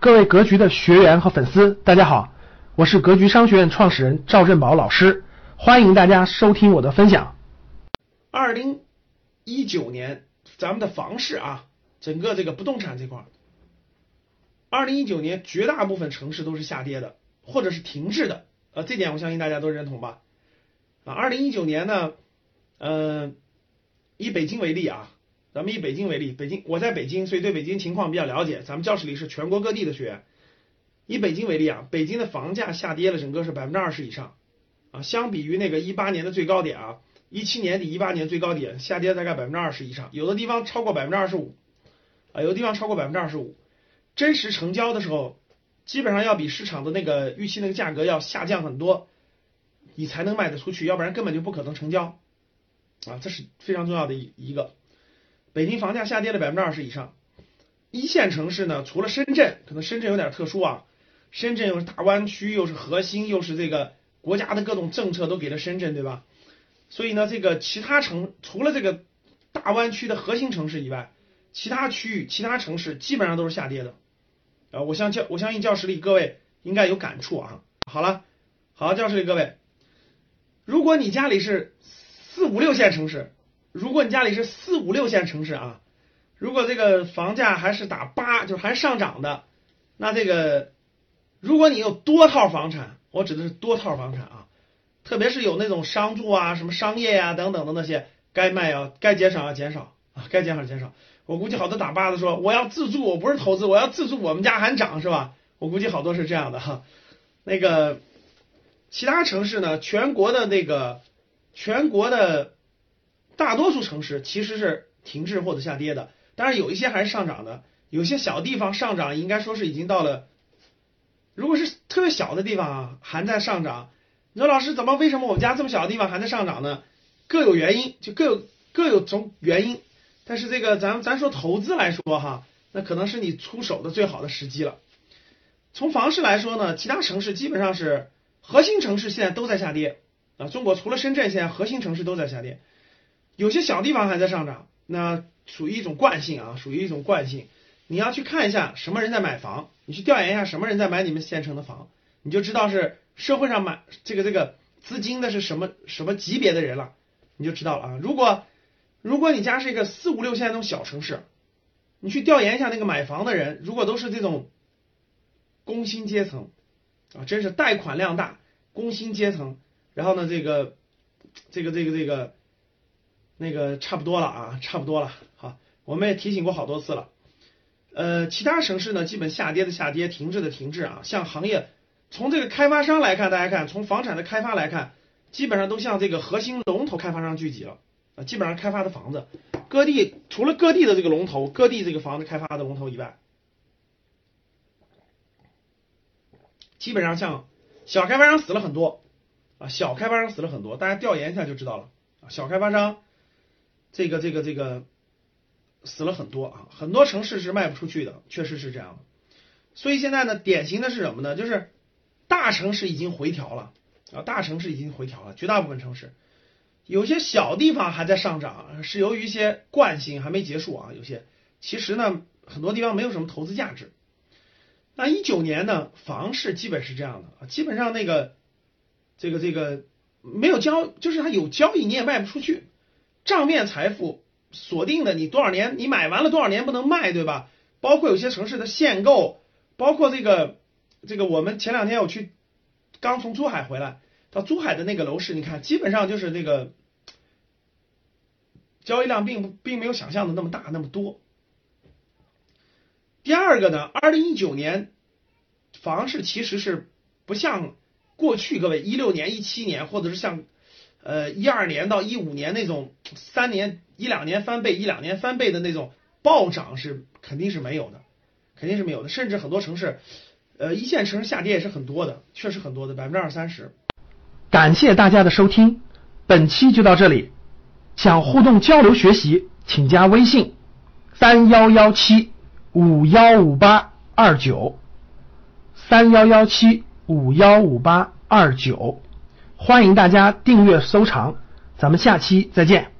各位格局的学员和粉丝，大家好，我是格局商学院创始人赵振宝老师，欢迎大家收听我的分享。二零一九年，咱们的房市啊，整个这个不动产这块，二零一九年绝大部分城市都是下跌的，或者是停滞的，呃，这点我相信大家都认同吧？啊，二零一九年呢，呃，以北京为例啊。咱们以北京为例，北京我在北京，所以对北京情况比较了解。咱们教室里是全国各地的学员。以北京为例啊，北京的房价下跌了，整个是百分之二十以上啊。相比于那个一八年的最高点啊，一七年底、一八年最高点下跌大概百分之二十以上，有的地方超过百分之二十五啊，有的地方超过百分之二十五。真实成交的时候，基本上要比市场的那个预期那个价格要下降很多，你才能卖得出去，要不然根本就不可能成交啊，这是非常重要的一一个。北京房价下跌了百分之二十以上，一线城市呢，除了深圳，可能深圳有点特殊啊，深圳又是大湾区，又是核心，又是这个国家的各种政策都给了深圳，对吧？所以呢，这个其他城除了这个大湾区的核心城市以外，其他区域、其他城市基本上都是下跌的。啊，我相教我相信教室里各位应该有感触啊。好了，好，教室里各位，如果你家里是四五六线城市。如果你家里是四五六线城市啊，如果这个房价还是打八，就是还上涨的，那这个，如果你有多套房产，我指的是多套房产啊，特别是有那种商住啊、什么商业呀等等的那些，该卖要该减少要减少啊，该减少减少。我估计好多打八的说我要自住，我不是投资，我要自住，我们家还涨是吧？我估计好多是这样的哈。那个其他城市呢，全国的那个全国的。大多数城市其实是停滞或者下跌的，当然有一些还是上涨的，有些小地方上涨应该说是已经到了，如果是特别小的地方啊还在上涨，你说老师怎么为什么我们家这么小的地方还在上涨呢？各有原因，就各有各有种原因，但是这个咱咱说投资来说哈，那可能是你出手的最好的时机了。从房市来说呢，其他城市基本上是核心城市现在都在下跌啊，中国除了深圳，现在核心城市都在下跌。有些小地方还在上涨，那属于一种惯性啊，属于一种惯性。你要去看一下什么人在买房，你去调研一下什么人在买你们县城的房，你就知道是社会上买这个这个资金的是什么什么级别的人了，你就知道了啊。如果如果你家是一个四五六线那种小城市，你去调研一下那个买房的人，如果都是这种工薪阶层啊，真是贷款量大，工薪阶层，然后呢，这个这个这个这个。那个差不多了啊，差不多了。好，我们也提醒过好多次了。呃，其他城市呢，基本下跌的下跌，停滞的停滞啊。像行业，从这个开发商来看，大家看，从房产的开发来看，基本上都向这个核心龙头开发商聚集了啊。基本上开发的房子，各地除了各地的这个龙头，各地这个房子开发的龙头以外，基本上像小开发商死了很多啊，小开发商死了很多，大家调研一下就知道了啊，小开发商。这个这个这个死了很多啊，很多城市是卖不出去的，确实是这样的。所以现在呢，典型的是什么呢？就是大城市已经回调了啊，大城市已经回调了，绝大部分城市，有些小地方还在上涨，是由于一些惯性还没结束啊。有些其实呢，很多地方没有什么投资价值。那一九年呢，房市基本是这样的，基本上那个这个这个没有交，就是它有交易你也卖不出去。账面财富锁定的，你多少年，你买完了多少年不能卖，对吧？包括有些城市的限购，包括这个这个，我们前两天我去刚从珠海回来，到珠海的那个楼市，你看基本上就是那个交易量并不并没有想象的那么大那么多。第二个呢，二零一九年房市其实是不像过去各位一六年、一七年，或者是像。呃，一二年到一五年那种三年一两年翻倍，一两年翻倍的那种暴涨是肯定是没有的，肯定是没有的。甚至很多城市，呃，一线城市下跌也是很多的，确实很多的，百分之二三十。感谢大家的收听，本期就到这里。想互动交流学习，请加微信三幺幺七五幺五八二九三幺幺七五幺五八二九。欢迎大家订阅收藏，咱们下期再见。